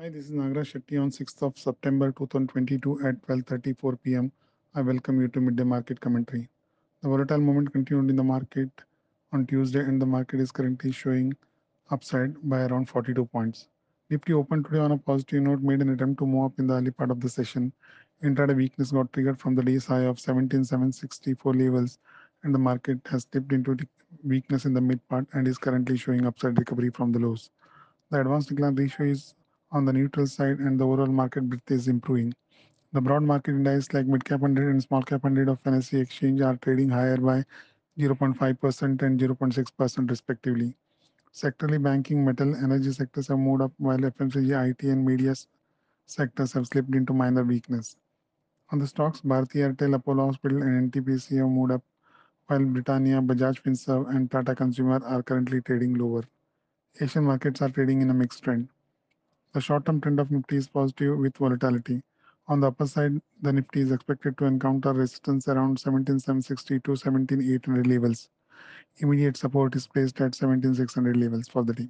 Hi, this is Nagaraj Shetty on 6th of September 2022 at 12:34 p.m. I welcome you to midday market commentary. The volatile moment continued in the market on Tuesday, and the market is currently showing upside by around 42 points. Nifty opened today on a positive note, made an attempt to move up in the early part of the session. Intraday weakness got triggered from the day's high of 17,764 levels, and the market has dipped into weakness in the mid part and is currently showing upside recovery from the lows. The advanced decline ratio is on the neutral side, and the overall market breadth is improving. The broad market indices like mid cap 100 and small cap 100 of NSE exchange are trading higher by 0.5% and 0.6% respectively. Sectorally, banking, metal, energy sectors have moved up while FMCG, IT, and media sectors have slipped into minor weakness. On the stocks, Bharti Airtel, Apollo Hospital, and NTPC have moved up, while Britannia, Bajaj Finserv, and Tata Consumer are currently trading lower. Asian markets are trading in a mixed trend. The short-term trend of Nifty is positive with volatility. On the upper side, the Nifty is expected to encounter resistance around 17,760 to 17,800 levels. Immediate support is placed at 17,600 levels for the day.